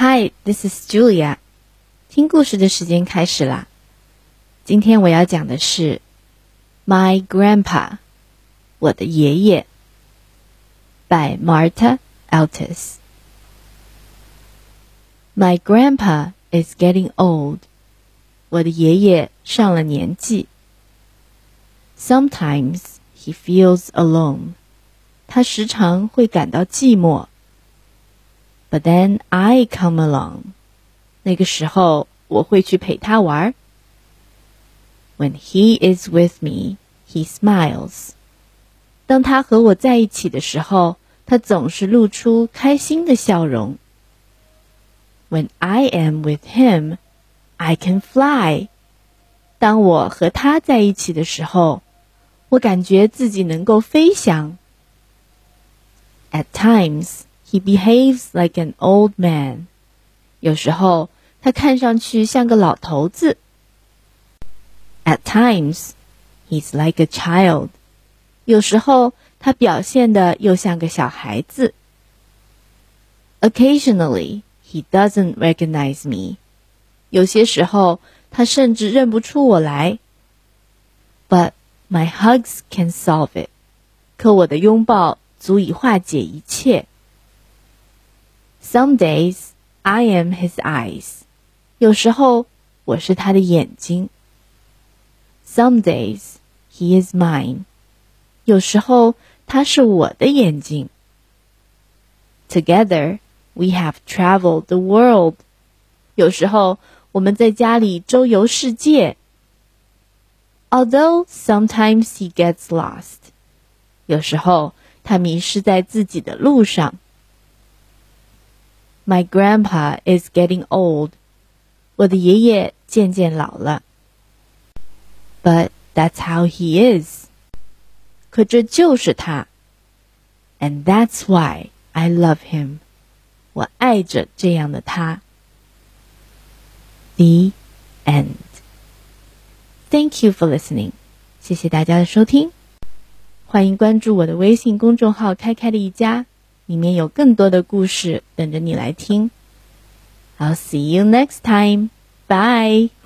Hi, this is Julia。听故事的时间开始啦。今天我要讲的是 My Grandpa，我的爷爷，by Marta Altés。My grandpa is getting old。我的爷爷上了年纪。Sometimes he feels alone。他时常会感到寂寞。But then I come along. 那个时候我会去陪他玩。When he is with me, he smiles. 当他和我在一起的时候，他总是露出开心的笑容。When I am with him, I can fly. 当我和他在一起的时候，我感觉自己能够飞翔。At times, he behaves like an old man. 有时候他看上去像个老头子。At times, he's like a child. 有时候他表现的又像个小孩子。Occasionally, he doesn't recognize me. 有些时候他甚至认不出我来。But my hugs can solve it. 可我的拥抱足以化解一切。 Some days I am his eyes. 有时候我是他的眼睛。Some days he is mine. 有时候他是我的眼睛。Together we have traveled the world。有时候我们在家里周游世界。Although sometimes he gets lost，有时候他迷失在自己的路上。 My grandpa is getting old。我的爷爷渐渐老了。But that's how he is。可这就是他，and that's why I love him。我爱着这样的他。The end. Thank you for listening. 谢谢大家的收听。欢迎关注我的微信公众号“开开的一家”， 里面有更多的故事等着你来听。I'll see you next time. Bye.